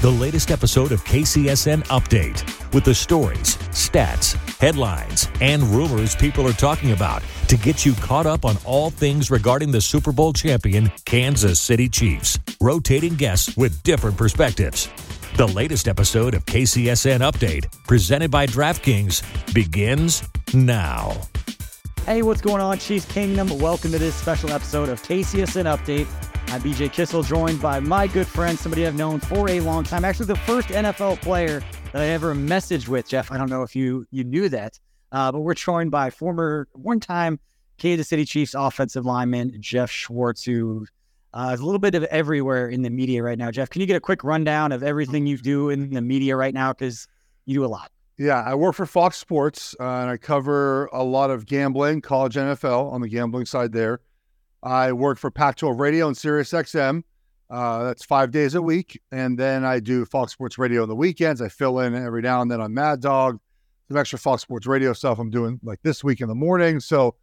the latest episode of KCSN Update with the stories, stats, headlines, and rumors people are talking about to get you caught up on all things regarding the Super Bowl champion Kansas City Chiefs. Rotating guests with different perspectives. The latest episode of KCSN Update, presented by DraftKings, begins now. Hey, what's going on, Chiefs Kingdom? Welcome to this special episode of KCSN Update. I'm BJ Kissel, joined by my good friend, somebody I've known for a long time. Actually, the first NFL player that I ever messaged with, Geoff. I don't know if you you knew that, uh, but we're joined by former one-time Kansas City Chiefs offensive lineman Geoff Schwartz, who uh, is a little bit of everywhere in the media right now. Geoff, can you get a quick rundown of everything you do in the media right now? Because you do a lot. Yeah, I work for Fox Sports uh, and I cover a lot of gambling, college NFL on the gambling side there. I work for Pac 12 Radio and Sirius XM. Uh, that's five days a week. And then I do Fox Sports Radio on the weekends. I fill in every now and then on Mad Dog. Some extra Fox Sports Radio stuff I'm doing like this week in the morning. So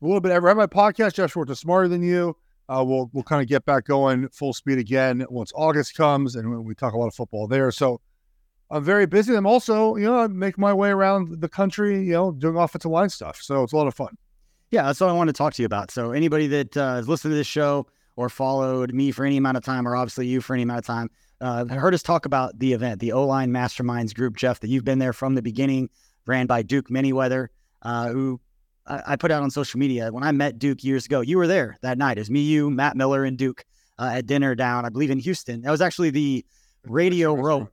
a little bit every I have my podcast, Geoff Schwartz is smarter than you. Uh, we'll we'll kind of get back going full speed again once August comes and we talk a lot of football there. So I'm very busy. I'm also, you know, I make my way around the country, you know, doing offensive line stuff. So it's a lot of fun. Yeah, that's what I want to talk to you about. So anybody that uh, has listened to this show or followed me for any amount of time, or obviously you for any amount of time, uh, heard us talk about the event, the O Line Masterminds group, Geoff, that you've been there from the beginning, ran by Duke Manyweather, uh, who I, I, put out on social media. When I met Duke years ago, you were there that night. It was me, you, Matt Miller, and Duke uh, at dinner down, I believe, in Houston. That was actually the Radio Row.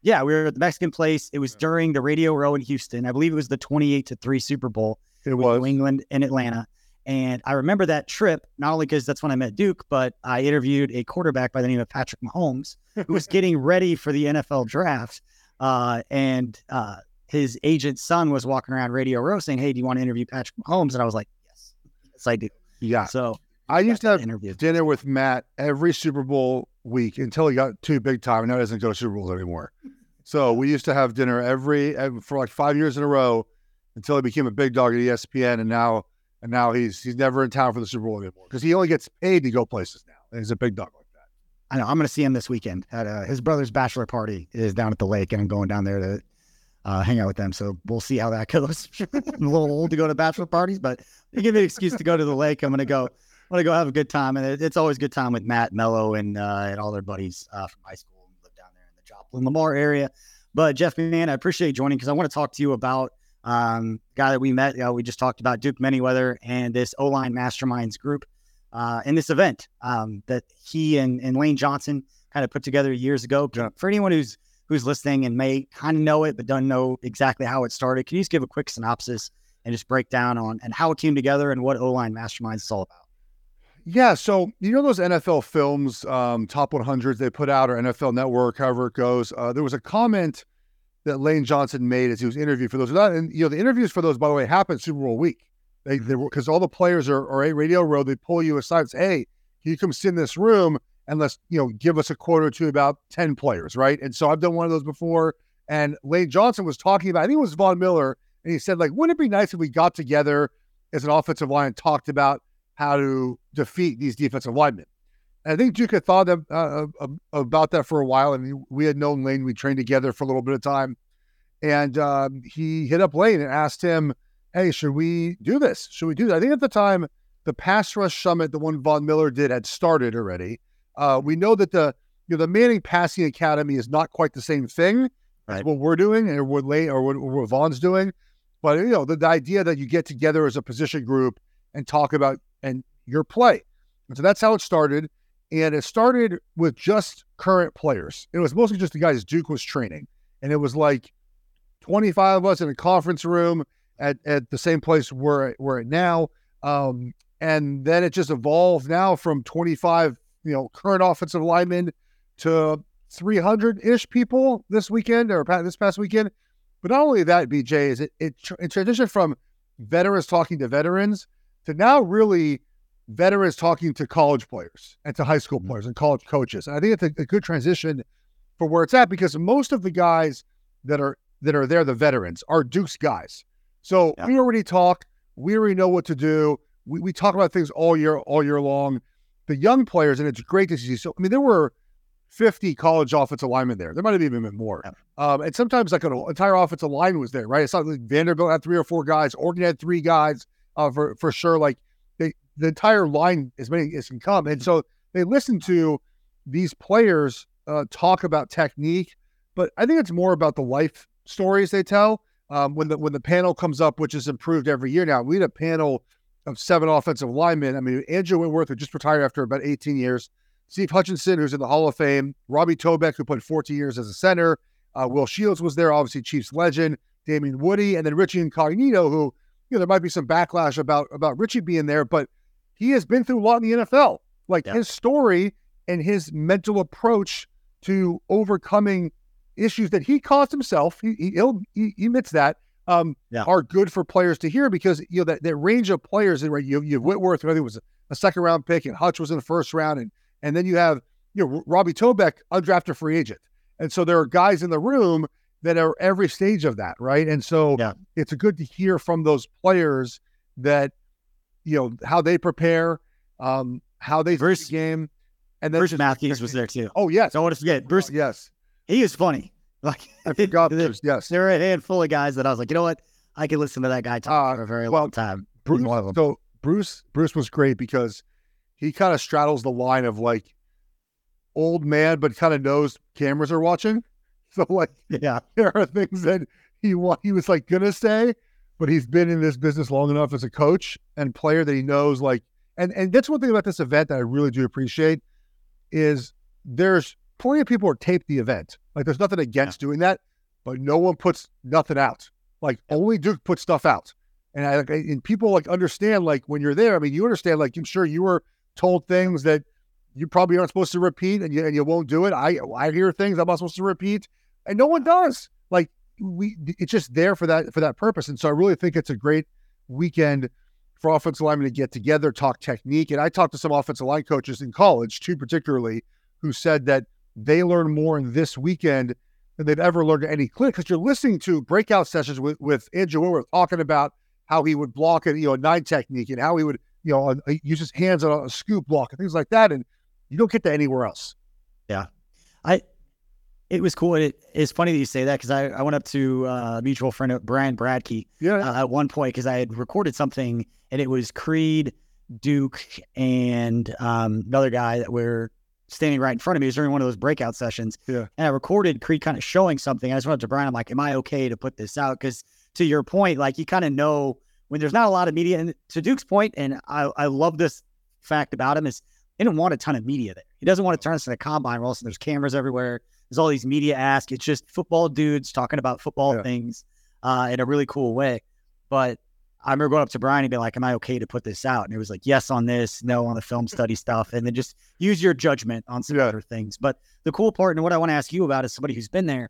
Yeah, we were at the Mexican place. It was during the Radio Row in Houston. I believe it was the 28 to 3 Super Bowl. It was New England and Atlanta. And I remember that trip, not only because that's when I met Duke, but I interviewed a quarterback by the name of Patrick Mahomes, who was getting ready for the NFL draft. Uh, and uh, his agent's son was walking around Radio Row saying, Hey, do you want to interview Patrick Mahomes? And I was like, Yes, yes, I do. Yeah. So I used to have interview. dinner with Matt every Super Bowl week until he got too big time. Now he doesn't go to Super Bowls anymore. So we used to have dinner every for like five years in a row until he became a big dog at ESPN, and now and now he's he's never in town for the Super Bowl anymore because he only gets paid to go places now. And he's a big dog like that. I know. I'm going to see him this weekend at uh, his brother's bachelor party is down at the lake, and I'm going down there to uh, hang out with them. So we'll see how that goes. I'm a little old to go to bachelor parties, but they give me an excuse to go to the lake. I'm going to go. I'm going to go have a good time, and it, it's always a good time with Matt Miller and uh, and all their buddies uh, from high school. And live down there in the Joplin Lamar area. But Geoff, man, I appreciate you joining because I want to talk to you about um, guy that we met. You know, we just talked about Duke Manyweather and this O line masterminds group uh, in this event um, that he and, and Lane Johnson kind of put together years ago. For anyone who's who's listening and may kind of know it but don't know exactly how it started, can you just give a quick synopsis and just break down on and how it came together and what O line masterminds is all about? Yeah, so you know those NFL films, um, top 100s they put out or NFL Network, however it goes. Uh, there was a comment that Lane Johnson made as he was interviewed for those. And you know, the interviews for those, by the way, happened Super Bowl week. They because all the players are, are at Radio Row. They pull you aside and say, "Hey, you come sit in this room and let's you know give us a quote or two about ten players, right?" And so I've done one of those before. And Lane Johnson was talking about, I think it was Von Miller, and he said, like, wouldn't it be nice if we got together as an offensive line and talked about how to defeat these defensive linemen? I think Duke had thought of, uh, about that for a while, and we had known Lane. We trained together for a little bit of time, and um, he hit up Lane and asked him, "Hey, should we do this? Should we do that?" I think at the time the pass rush summit, the one Von Miller did, had started already. Uh, we know that the you know the Manning Passing Academy is not quite the same thing right. as what we're doing or what Lane or what, what Von's doing, but you know the, the idea that you get together as a position group and talk about and your play, and so that's how it started. And it started with just current players. It was mostly just the guys Duke was training. And it was like 25 of us in a conference room at, at the same place we're, we're at now. Um, and then it just evolved now from 25, you know, current offensive linemen to 300 ish people this weekend or this past weekend. But not only that, BJ, is it, it, it transitioned from veterans talking to veterans to now really veterans talking to college players and to high school mm-hmm. players and college coaches. And I think it's a, a, good transition for where it's at because most of the guys that are that are there, the veterans, are Duke's guys. So yeah. we already talk, we already know what to do. We, we talk about things all year, all year long. The young players, and it's great to see. So I mean, there were 50 college offensive linemen there. There might have even been more. Yeah. Um, and sometimes like an entire offensive line was there, right? It's not like Vanderbilt had three or four guys, Oregon had three guys uh, for for sure. Like the entire line as many as can come. And so they listen to these players uh, talk about technique, but I think it's more about the life stories they tell. Um, when the when the panel comes up, which is improved every year now, we had a panel of seven offensive linemen. I mean, Andrew Whitworth, who just retired after about 18 years, Steve Hutchinson, who's in the Hall of Fame, Robbie Tobeck, who played 14 years as a center, uh, Will Shields was there, obviously Chiefs legend, Damien Woody, and then Richie Incognito, who you know there might be some backlash about about Richie being there, but he has been through a lot in the NFL. Like yeah. his story and his mental approach to overcoming issues that he caused himself, he, he, he admits that, um, yeah. are good for players to hear because you know that, that range of players. Right, you you have Whitworth, who I think was a second round pick, and Hutch was in the first round, and and then you have you know Robbie Tobeck, undrafted free agent, and so there are guys in the room that are every stage of that, right? And so yeah. it's good to hear from those players that you know how they prepare, um, how they Bruce the game, and then Bruce Matthews was there too. Oh yes, don't want to forget Bruce. yes, he is funny. Like I forgot Bruce. Yes, there were a handful of guys that I was like, you know what, I could listen to that guy talk uh, for a very well, long time. Bruce, so Bruce, Bruce was great because he kind of straddles the line of like old man, but kind of knows cameras are watching. So like, yeah, there are things that he he was like gonna say, but he's been in this business long enough as a coach and player that he knows like and and that's one thing about this event that I really do appreciate is there's plenty of people who tape the event. Like there's nothing against yeah. doing that, but no one puts nothing out. Like only Duke puts stuff out. And I and people like understand like when you're there, I mean you understand like I'm sure you were told things that you probably aren't supposed to repeat and you and you won't do it. I I hear things I'm not supposed to repeat and no one does. We it's just there for that for that purpose. And so I really think it's a great weekend for offensive linemen to get together, talk technique. And I talked to some offensive line coaches in college too, particularly, who said that they learn more in this weekend than they've ever learned at any clinic because you're listening to breakout sessions with with Andrew Whitworth talking about how he would block a you know nine technique and how he would you know uh, use his hands on a scoop block and things like that, and you don't get that anywhere else. Yeah, I it was cool. It, it's funny that you say that because I, I went up to uh, a mutual friend, Brian Bradkey, yeah. Uh, at one point because I had recorded something and it was Creed, Duke, and um, another guy that were standing right in front of me. It was during one of those breakout sessions. Yeah. And I recorded Creed kind of showing something. I just went up to Brian. I'm like, am I okay to put this out? Because to your point, like you kind of know when there's not a lot of media. And to Duke's point, and I, I love this fact about him is they didn't want a ton of media there. He doesn't want to turn us into a combine. Also, there's cameras everywhere. There's all these media ask. It's just football dudes talking about football yeah. things uh, in a really cool way. But I remember going up to Brian and being like, "Am I okay to put this out?" And it was like, "Yes on this, no on the film study stuff," and then just use your judgment on some yeah. other things. But the cool part and what I want to ask you about is somebody who's been there.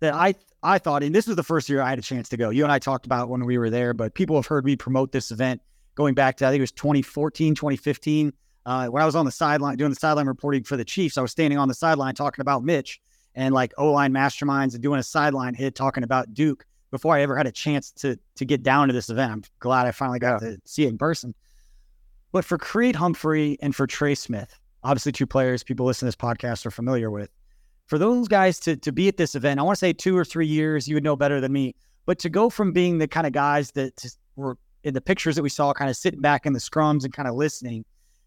That I I thought, and this was the first year I had a chance to go. You and I talked about when we were there, but people have heard me promote this event going back to I think it was 2014, 2015 uh, when I was on the sideline doing the sideline reporting for the Chiefs, I was standing on the sideline talking about Mitch and like O line masterminds and doing a sideline hit talking about Duke before I ever had a chance to to get down to this event. I'm glad I finally got to see it in person. But for Creed Humphrey and for Trey Smith, obviously two players people listening to this podcast are familiar with. For those guys to to be at this event, I want to say two or three years, you would know better than me, but to go from being the kind of guys that were in the pictures that we saw, kind of sitting back in the scrums and kind of listening,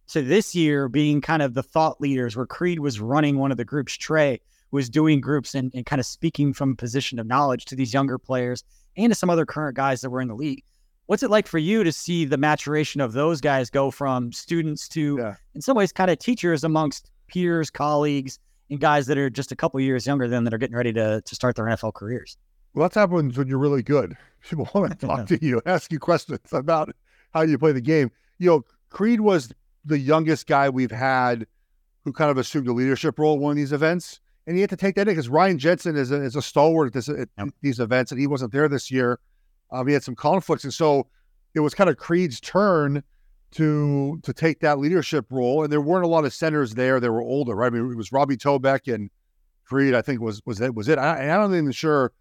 to this year being kind of the thought leaders, where Creed was running one of the groups, Trey was doing groups and, and kind of speaking from a position of knowledge to these younger players and to some other current guys that were in the league. What's it like for you to see the maturation of those guys go from students to, yeah. in some ways, kind of teachers amongst peers, colleagues, and guys that are just a couple years younger than that are getting ready to, to start their NFL careers? Well, that's happens when you're really good. People want to talk to you, ask you questions about how you play the game. You know, Creed was the youngest guy we've had who kind of assumed a leadership role at one of these events. And he had to take that in because Ryan Jensen is a, is a stalwart at, this, at yep. these events, and he wasn't there this year. Um, he had some conflicts, and so it was kind of Creed's turn to to take that leadership role. And there weren't a lot of centers there; they were older, right? I mean, it was Robbie Tobeck and Creed. I think was was that was it. I, I'm not even sure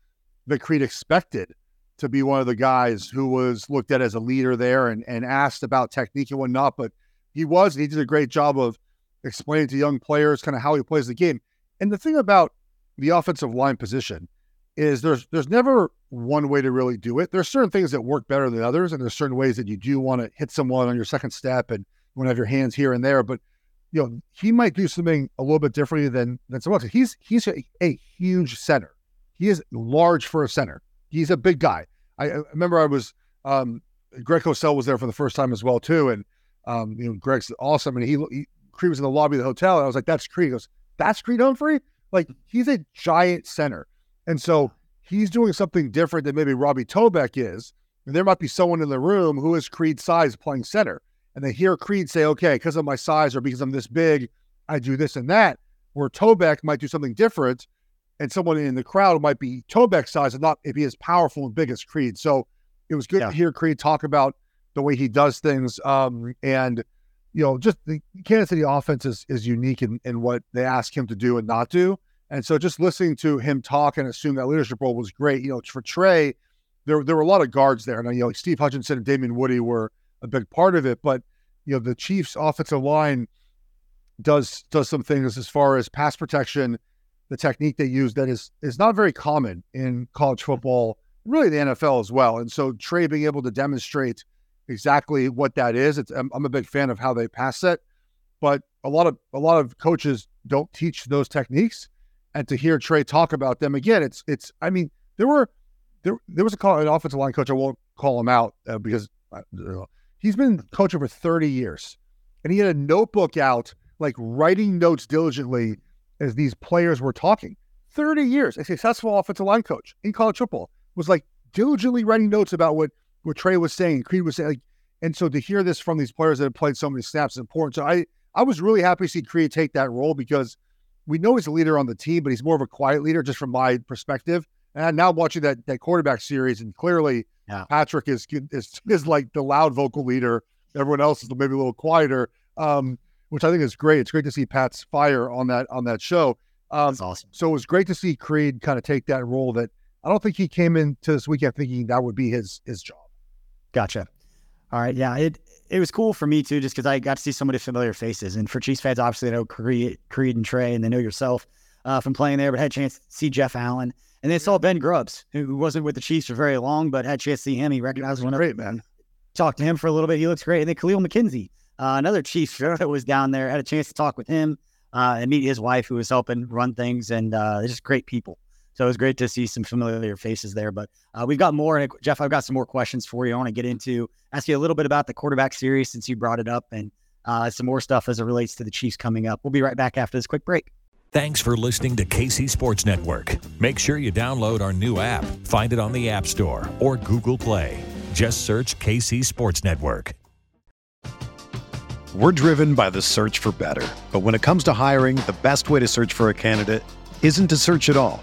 that Creed expected to be one of the guys who was looked at as a leader there and and asked about technique and whatnot. But he was, and he did a great job of explaining to young players kind of how he plays the game. And the thing about the offensive line position is there's there's never one way to really do it. There's certain things that work better than others, and there's certain ways that you do want to hit someone on your second step and you want to have your hands here and there. But you know, he might do something a little bit differently than than someone else. He's he's a, a huge center. He is large for a center. He's a big guy. I, I remember I was um, Greg Cosell was there for the first time as well too, and um, you know Greg's awesome, and he, he Creed was in the lobby of the hotel, and I was like, "That's Creed." He goes, that's Creed Humphrey. Like he's a giant center. And so he's doing something different than maybe Robbie Tobeck is. And there might be someone in the room who is Creed's size playing center. And they hear Creed say, okay, because of my size or because I'm this big, I do this and that. Where Tobeck might do something different. And someone in the crowd might be Tobeck's size and not if he is powerful and big as Creed. So it was good yeah. to hear Creed talk about the way he does things. Um, and you know, just the Kansas City offense is, is unique in, in what they ask him to do and not do. And so just listening to him talk and assume that leadership role was great. You know, for Trey, there, there were a lot of guards there. And, you know, like Steve Hutchinson and Damien Woody were a big part of it. But, you know, the Chiefs offensive line does does some things as far as pass protection, the technique they use that is is not very common in college football, really the NFL as well. And so Trey being able to demonstrate exactly what that is. It's, I'm, I'm a big fan of how they pass it, but a lot of a lot of coaches don't teach those techniques. And to hear Trey talk about them again, it's it's. I mean, there were there there was a call, an offensive line coach. I won't call him out uh, because uh, he's been coaching for 30 years, and he had a notebook out, like writing notes diligently as these players were talking. 30 years, a successful offensive line coach in college football was like diligently writing notes about what what Trey was saying, Creed was saying, like, and so to hear this from these players that have played so many snaps is important. So I I was really happy to see Creed take that role because we know he's a leader on the team, but he's more of a quiet leader, just from my perspective. And now watching that that quarterback series, and clearly yeah. Patrick is, is is like the loud vocal leader. Everyone else is maybe a little quieter, um, which I think is great. It's great to see Pat's fire on that on that show. Um, That's awesome. So it was great to see Creed kind of take that role. That I don't think he came into this weekend thinking that would be his his job. Gotcha. All right. Yeah. It it was cool for me too, just because I got to see so many familiar faces. And for Chiefs fans, obviously, they know Creed, Creed and Trey, and they know yourself uh, from playing there, but had a chance to see Jeff Allen. And they saw Ben Grubbs, who wasn't with the Chiefs for very long, but had a chance to see him. He recognized one great, man. Talked to him for a little bit. He looks great. And then Kahlil McKenzie, uh, another Chiefs that was down there, had a chance to talk with him uh, and meet his wife, who was helping run things. And uh, they're just great people. So it was great to see some familiar faces there. But uh, we've got more. Geoff, I've got some more questions for you. I want to get into, ask you a little bit about the quarterback series since you brought it up and uh, some more stuff as it relates to the Chiefs coming up. We'll be right back after this quick break. Thanks for listening to KC Sports Network. Make sure you download our new app. Find it on the App Store or Google Play. Just search KC Sports Network. We're driven by the search for better. But when it comes to hiring, the best way to search for a candidate isn't to search at all.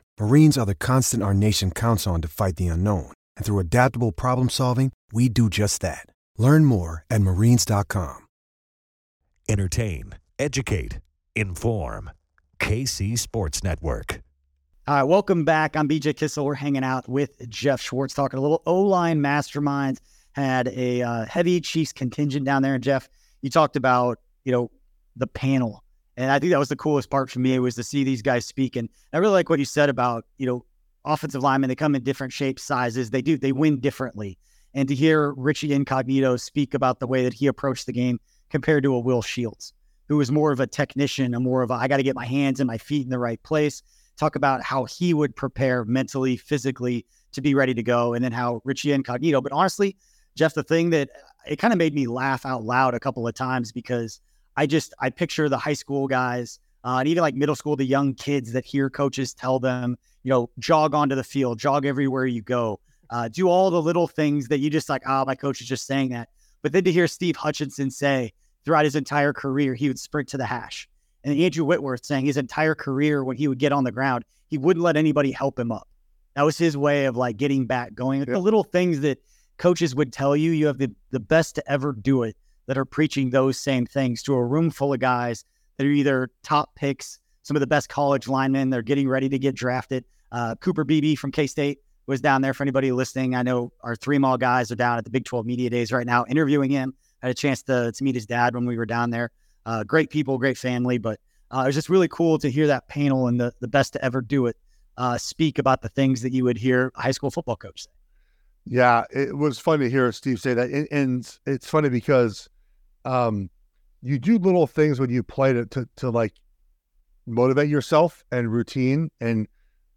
Marines are the constant our nation counts on to fight the unknown. And through adaptable problem solving, we do just that. Learn more at marines.com. Entertain, educate, inform. KC Sports Network. All right, welcome back. I'm BJ Kissel. We're hanging out with Geoff Schwartz, talking a little O line masterminds. Had a uh, heavy Chiefs contingent down there, and Geoff, you talked about you know the panel, and I think that was the coolest part for me was to see these guys speak. And I really like what you said about you know offensive linemen. They come in different shapes, sizes. They do they win differently, and to hear Richie Incognito speak about the way that he approached the game compared to a Will Shields, who was more of a technician, and more of a I got to get my hands and my feet in the right place. Talk about how he would prepare mentally, physically to be ready to go, and then how Richie Incognito. But honestly, Geoff, the thing that it kind of made me laugh out loud a couple of times because I just I picture the high school guys uh, and even like middle school, the young kids that hear coaches tell them, you know, jog onto the field, jog everywhere you go, uh, do all the little things that you just like. Oh, my coach is just saying that. But then to hear Steve Hutchinson say, throughout his entire career, he would sprint to the hash. And Andrew Whitworth saying his entire career, when he would get on the ground, he wouldn't let anybody help him up. That was his way of like getting back going. Yeah. The little things that coaches would tell you, you have the, the best to ever do it that are preaching those same things to a room full of guys that are either top picks, some of the best college linemen, they're getting ready to get drafted. Uh, Cooper Beebe from K State was down there for anybody listening. I know our three mall guys are down at the Big 12 Media Days right now interviewing him I had a chance to, to meet his dad when we were down there. Uh, great people, great family, but uh, it was just really cool to hear that panel and the, the best to ever do it uh, speak about the things that you would hear a high school football coach say. Yeah, it was fun to hear Steve say that. And, and it's funny because um, you do little things when you play to, to, to like motivate yourself and routine. And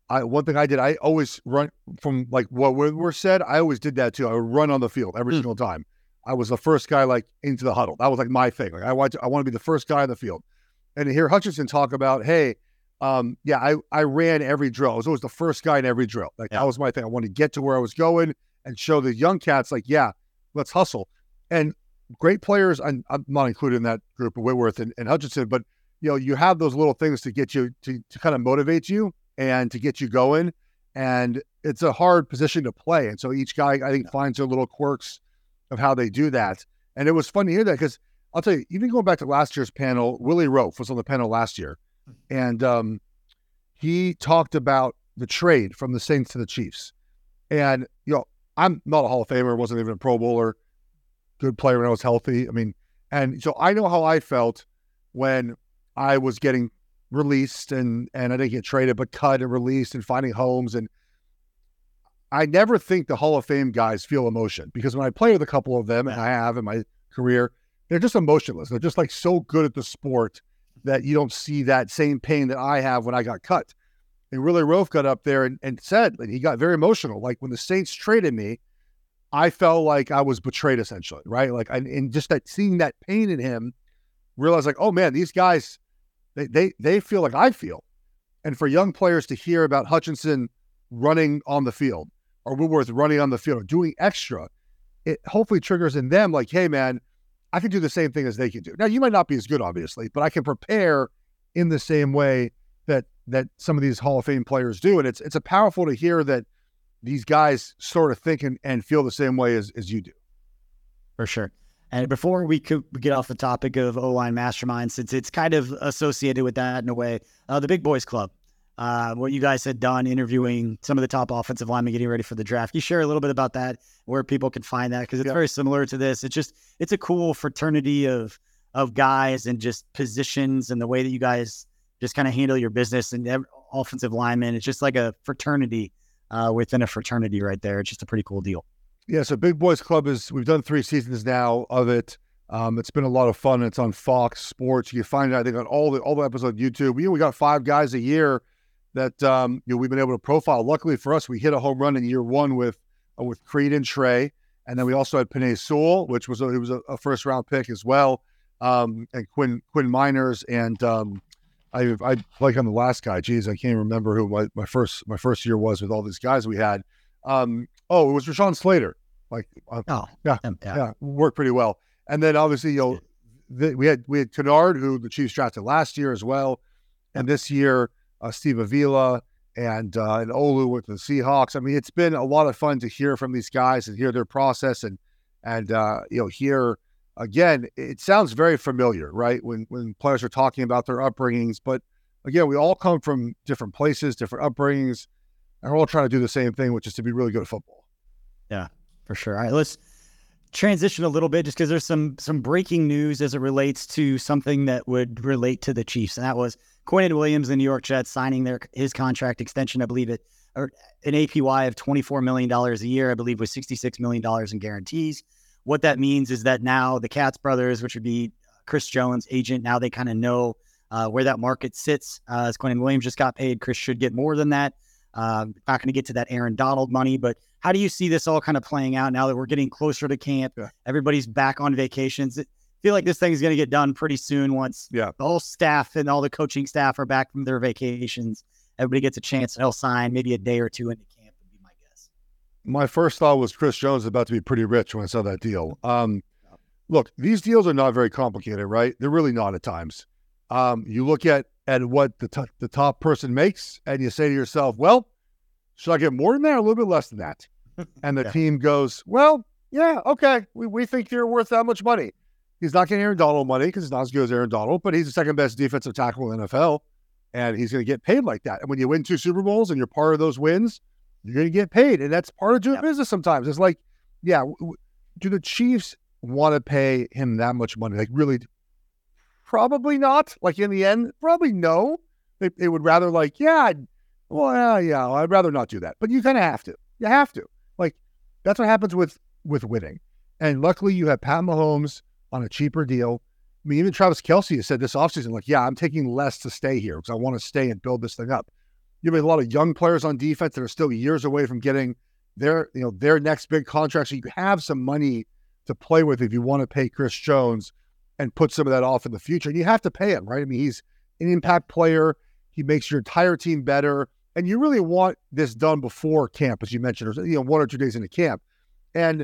I, one thing I did, I always run from like what we're said. I always did that too. I would run on the field every mm. single time. I was the first guy like into the huddle. That was like my thing. Like I want to, I want to be the first guy in the field. And to hear Hutchinson talk about, hey, um, yeah, I, I ran every drill. I was always the first guy in every drill. Like yeah. that was my thing. I wanted to get to where I was going and show the young cats, like, yeah, let's hustle. And great players, I'm, I'm not included in that group of Whitworth and, and Hutchinson, but you know, you have those little things to get you to, to kind of motivate you and to get you going. And it's a hard position to play. And so each guy, I think, finds their little quirks of how they do that. And it was fun to hear that because I'll tell you, even going back to last year's panel, Willie Roaf was on the panel last year, and um, he talked about the trade from the Saints to the Chiefs. And you know, I'm not a Hall of Famer, wasn't even a Pro Bowler, good player when I was healthy. I mean, and so I know how I felt when I was getting released and and I didn't get traded, but cut and released and finding homes and I never think the Hall of Fame guys feel emotion because when I play with a couple of them, and I have in my career, they're just emotionless. They're just like so good at the sport that you don't see that same pain that I have when I got cut. And Willie Roaf got up there and, and said, and he got very emotional. Like when the Saints traded me, I felt like I was betrayed essentially, right? Like, and, and just that seeing that pain in him, realized like, oh man, these guys, they they they feel like I feel. And for young players to hear about Hutchinson running on the field, or Whitworth running on the field or doing extra, it hopefully triggers in them like, hey, man, I can do the same thing as they can do. Now, you might not be as good, obviously, but I can prepare in the same way that that some of these Hall of Fame players do. And it's it's a powerful to hear that these guys sort of think and, and feel the same way as, as you do. For sure. And before we could get off the topic of O line mastermind, since it's kind of associated with that in a way, uh, the Big Boys Club, uh, what you guys had done interviewing some of the top offensive linemen getting ready for the draft. Can you share a little bit about that, where people can find that? Because it's yeah. very similar to this. It's just, it's a cool fraternity of, of guys and just positions and the way that you guys just kind of handle your business and offensive linemen. It's just like a fraternity uh, within a fraternity right there. It's just a pretty cool deal. Yeah, so Big Boys Club is we've done three seasons now of it. Um, it's been a lot of fun. It's on Fox Sports. You can find it, I think, on all the all the episodes on YouTube. We we got five guys a year that um, you know we've been able to profile. Luckily for us, we hit a home run in year one with uh, with Creed and Trey, and then we also had Penei Sewell, which was a, it was a, a, first round pick as well, um, and Quinn Quinn Meinerz, and um, I I like on the last guy. Geez, I can't remember who my, my first my first year was with all these guys we had. Um, oh, it was Rashawn Slater. Like, uh, oh, yeah, yeah, yeah, worked pretty well. And then obviously, you know, the, we had we had Kinnard, who the Chiefs drafted last year as well, and this year uh, Steve Avila and uh, and Olu with the Seahawks. I mean, it's been a lot of fun to hear from these guys and hear their process and and uh, you know hear again. It sounds very familiar, right? When when players are talking about their upbringings, but again, we all come from different places, different upbringings, and we're all trying to do the same thing, which is to be really good at football. Yeah, for sure. All right, let's transition a little bit just because there's some some breaking news as it relates to something that would relate to the Chiefs, and that was Quinnen Williams, the New York Jets, signing their his contract extension. I believe it or an APY of twenty four million dollars a year. I believe with sixty six million dollars in guarantees. What that means is that now the Katz brothers, which would be Chris Jones' agent, now they kind of know uh, where that market sits. Uh, as Quinnen Williams just got paid, Chris should get more than that. Uh, not going to get to that Aaron Donald money, but how do you see this all kind of playing out now that we're getting closer to camp? Yeah. Everybody's back on vacations. I feel like this thing is going to get done pretty soon once yeah. the whole staff and all the coaching staff are back from their vacations. Everybody gets a chance. They'll sign maybe a day or two into camp would be my guess. My first thought was Chris Jones is about to be pretty rich when I saw that deal. Um, look, these deals are not very complicated, right? They're really not at times. Um, you look at at what the, t- the top person makes, and you say to yourself, well, should I get more than that or a little bit less than that? And the yeah. team goes, well, yeah, okay. We, we think you're worth that much money. He's not getting Aaron Donald money because he's not as good as Aaron Donald, but he's the second best defensive tackle in the NFL. And he's going to get paid like that. And when you win two Super Bowls and you're part of those wins, you're going to get paid. And that's part of doing business sometimes. It's like, yeah, w- do the Chiefs want to pay him that much money? Like, really? Probably not. Like, in the end, probably no. They, they would rather, like, yeah, well, yeah, I'd rather not do that. But you kind of have to. You have to. Like that's what happens with with winning. And luckily, you have Pat Mahomes on a cheaper deal. I mean, even Travis Kelce has said this offseason, like, yeah, I'm taking less to stay here because I want to stay and build this thing up. You have a lot of young players on defense that are still years away from getting their, you know, their next big contract. So you have some money to play with if you want to pay Chris Jones and put some of that off in the future. And you have to pay him, right? I mean, he's an impact player. He makes your entire team better and you really want this done before camp, as you mentioned, or you know, one or two days into camp, and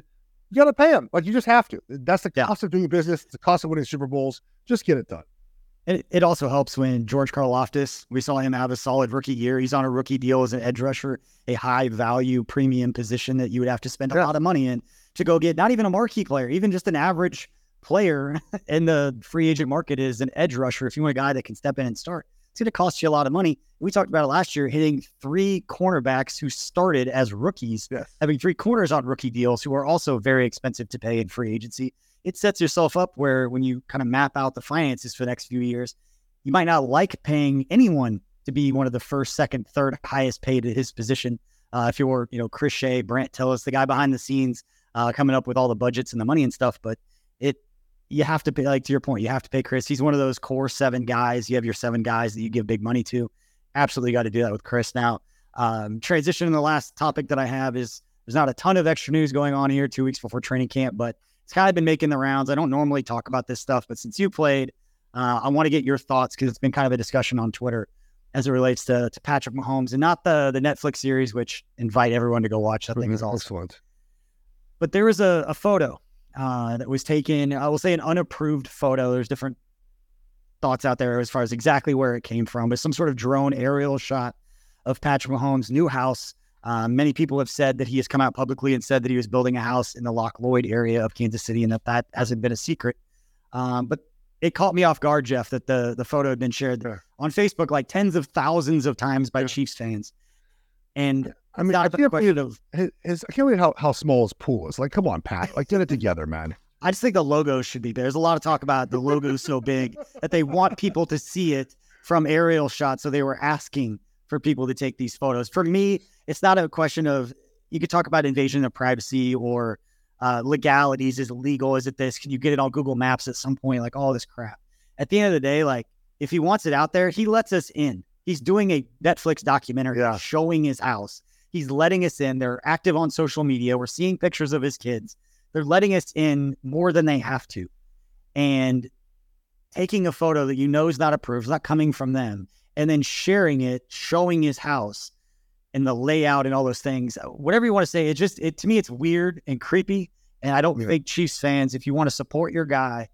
you got to pay him. Like you just have to. That's the cost yeah. of doing business. It's the cost of winning Super Bowls. Just get it done. It, it also helps when George Karlaftis, we saw him have a solid rookie year. He's on a rookie deal as an edge rusher, a high value premium position that you would have to spend a lot of money in to go get not even a marquee player, even just an average player in the free agent market is an edge rusher. If you want a guy that can step in and start, it's going to cost you a lot of money. We talked about it last year, hitting three cornerbacks who started as rookies, yes. having three corners on rookie deals who are also very expensive to pay in free agency. It sets yourself up where when you kind of map out the finances for the next few years, you might not like paying anyone to be one of the first, second, third highest paid at his position. Uh, if you're, you know, Chris Shea, Brandt Tilis, the guy behind the scenes, uh, coming up with all the budgets and the money and stuff, but it you have to pay, like to your point, you have to pay Chris. He's one of those core seven guys. You have your seven guys that you give big money to. Absolutely got to do that with Chris. Now, um, transition in the last topic that I have is there's not a ton of extra news going on here two weeks before training camp, but it's kind of been making the rounds. I don't normally talk about this stuff, but since you played, uh, I want to get your thoughts because it's been kind of a discussion on Twitter as it relates to, to Patrick Mahomes and not the the Netflix series, which invite everyone to go watch. That thing is awesome. Excellent. But there was a, a photo uh, that was taken. I will say an unapproved photo. There's different thoughts out there as far as exactly where it came from, but some sort of drone aerial shot of Patrick Mahomes' new house Um, many people have said that he has come out publicly and said that he was building a house in the Loch Lloyd area of Kansas City, and that that hasn't been a secret. Um, but it caught me off guard, Geoff, that the the photo had been shared Yeah. on Facebook like tens of thousands of times by Yeah. Chiefs fans, and I mean, I can't believe of his, his, I can't believe how, how small his pool is. Like, come on, Pat. Like, get it together, man. I just think the logo should be there. There's a lot of talk about the logo so big that they want people to see it from aerial shots. So they were asking for people to take these photos. For me, it's not a question of you could talk about invasion of privacy or uh, legalities. Is it legal? Is it this? Can you get it on Google Maps at some point? Like all this crap. At the end of the day, like if he wants it out there, he lets us in. He's doing a Netflix documentary Yeah. showing his house. He's letting us in. They're active on social media. We're seeing pictures of his kids they're letting us in more than they have to. And taking a photo that you know is not approved, is not coming from them, and then sharing it, showing his house and the layout and all those things, whatever you want to say, it just, it to me, it's weird and creepy. And I don't Yeah. think Chiefs fans, if you want to support your guy,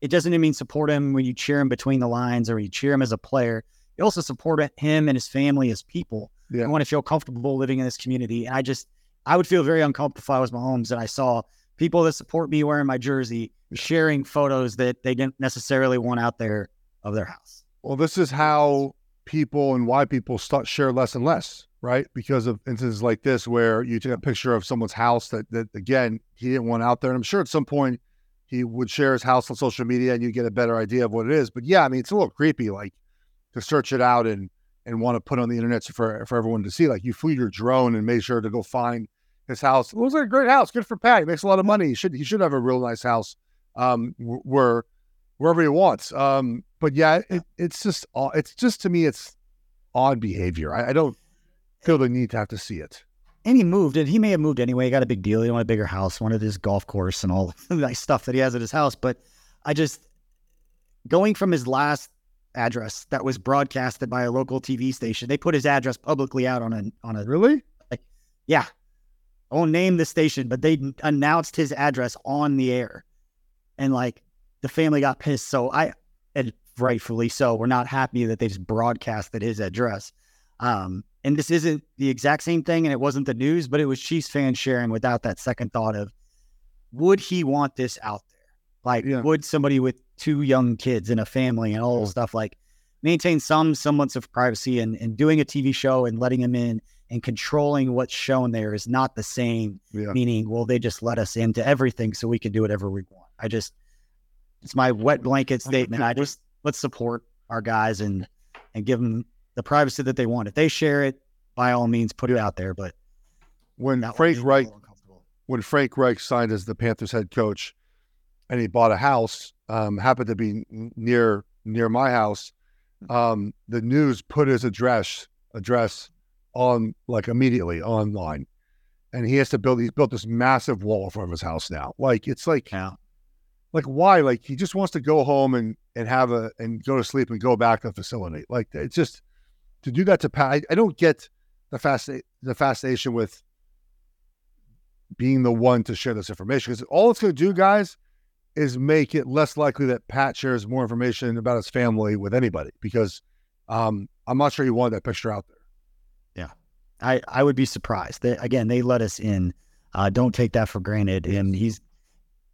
it doesn't mean support him when you cheer him between the lines or you cheer him as a player. You also support him and his family as people. Yeah. You want to feel comfortable living in this community. And I just, I would feel very uncomfortable if I was Mahomes and I saw people that support me wearing my jersey sharing photos that they didn't necessarily want out there of their house. Well, this is how people and why people start share less and less, right? Because of instances like this where you take a picture of someone's house that that again he didn't want out there. And I'm sure at some point he would share his house on social media and you get a better idea of what it is. But yeah, I mean it's a little creepy, like to search it out and and want to put on the internet for for everyone to see. Like you flew your drone and made sure to go find his house. It looks like a great house. Good for Pat. He makes a lot of money. He should he should have a real nice house um wh- where wherever he wants. Um, but yeah, it, it's just it's just to me it's odd behavior. I, I don't feel the need to have to see it. And he moved, and he may have moved anyway. He got a big deal. He wanted a bigger house, wanted his golf course and all the nice stuff that he has at his house. But I just going from his last address that was broadcasted by a local TV station. They put his address publicly out on a on a Really? Like yeah. I won't name the station, but they announced his address on the air, and like the family got pissed. So I, and rightfully so, we're not happy that they just broadcasted his address. Um, and this isn't the exact same thing, and it wasn't the news, but it was Chiefs fans sharing without that second thought of, would he want this out there? Like, Yeah. would somebody with two young kids and a family and all this stuff like maintain some semblance of privacy and, and doing a TV show and letting them in and controlling what's shown there is not the same. Yeah. Meaning, well, they just let us into everything so we can do whatever we want. I just, it's my wet blanket statement. I just let's support our guys and and give them the privacy that they want. If they share it, by all means, put it out there. But When Frank one made me a Reich when Frank Reich signed as the Panthers head coach, and he bought a house, um, happened to be near near my house. Um, the news put his address address on like immediately online, and he has to build. He's built this massive wall in front of his house now. Like it's like Yeah. Like why? Like he just wants to go home and and have a and go to sleep and go back to the facility. Like it's just to do that to Pat. I, I don't get the fast the fascination with being the one to share this information because all it's going to do, guys, is make it less likely that Pat shares more information about his family with anybody because um, I'm not sure he wanted that picture out there. Yeah i, I would be surprised. that again, they let us in. Uh, don't take that for granted. And he's,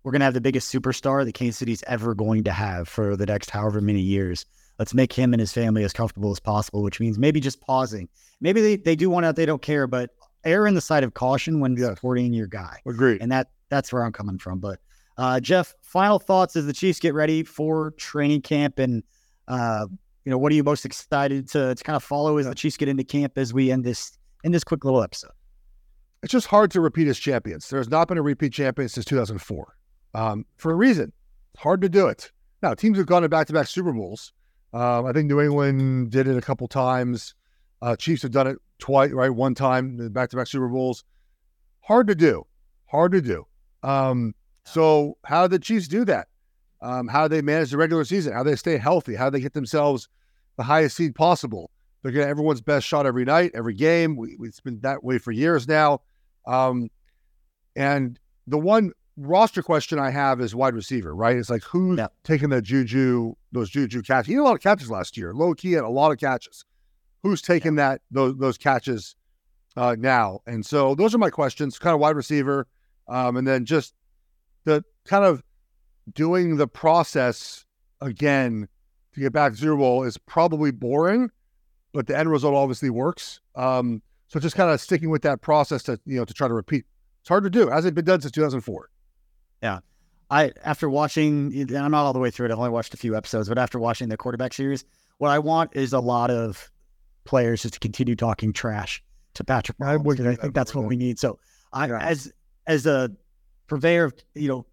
we're going to have the biggest superstar that Kansas City's ever going to have for the next however many years. Let's make him and his family as comfortable as possible, which means maybe just pausing. Maybe they, they do want out, they don't care, but err in the side of caution when supporting your guy. Agreed. And that that's where I'm coming from. But uh, Geoff, final thoughts as the Chiefs get ready for training camp and uh, you know, what are you most excited to, to kind of follow as the Chiefs get into camp as we end this in this quick little episode? it's just hard to repeat as champions. There's not been a repeat champion since 2004 um, for a reason. It's hard to do it. Now, teams have gone to back to back Super Bowls. Um, I think New England did it a couple times. Uh, Chiefs have done it twice, right? One time, back to back Super Bowls. Hard to do. Hard to do. Um, so, how did the Chiefs do that? Um, how do they manage the regular season? How do they stay healthy? How do they get themselves the highest seed possible? They're getting everyone's best shot every night, every game. We, it's been that way for years now. Um, and the one roster question I have is wide receiver, right? It's like who's Yeah. taking that juju, those juju catches? He had a lot of catches last year. Low key had a lot of catches. Who's taking that those those catches uh, now. And so those are my questions, kind of wide receiver. Um, and then just the kind of doing the process again to get back to Super Bowl is probably boring, but the end result obviously works. Um, so just kind of sticking with that process to you know to try to repeat. It's hard to do. Hasn't been done since 2004. Yeah. I after watching I'm not all the way through it, I've only watched a few episodes, but after watching the quarterback series, what I want is a lot of players just to continue talking trash to Patrick Mahomes. would because do I think that's what we need. So I Yeah. as as a purveyor of you know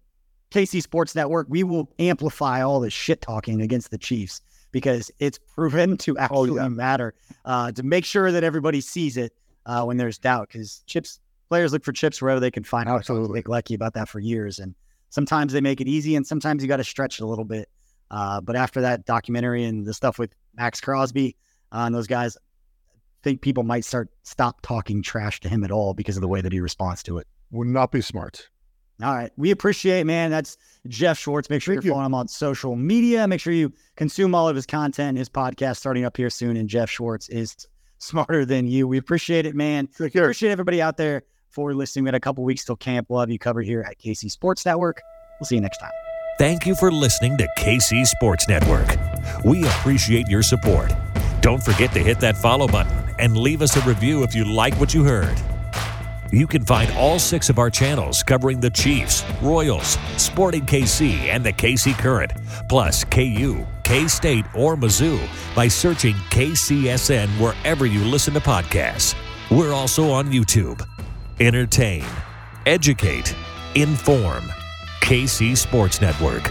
KC Sports Network, we will amplify all the shit talking against the Chiefs because it's proven to actually yeah. matter. Uh, to make sure that everybody sees it uh, when there's doubt, because chips players look for chips wherever they can find. them. Absolutely. Leckie about that for years, and sometimes they make it easy, and sometimes you got to stretch it a little bit. Uh, but after that documentary and the stuff with Maxx Crosby uh, and those guys, I think people might start stop talking trash to him at all because of the way that he responds to it. Would not be smart. All right. We appreciate, man. That's Geoff Schwartz. Make sure Thank you're you. following him on social media. Make sure you consume all of his content, his podcast starting up here soon. And Geoff Schwartz is smarter than you. We appreciate it, man. Appreciate everybody out there for listening. We got a couple weeks till camp. We'll have you covered here at KC Sports Network. We'll see you next time. Thank you for listening to KC Sports Network. We appreciate your support. Don't forget to hit that follow button and leave us a review if you like what you heard. You can find all six of our channels covering the Chiefs, Royals, Sporting KC, and the KC Current, plus KU, K State, or Mizzou by searching KCSN wherever you listen to podcasts. We're also on YouTube. Entertain, educate, inform. KC Sports Network.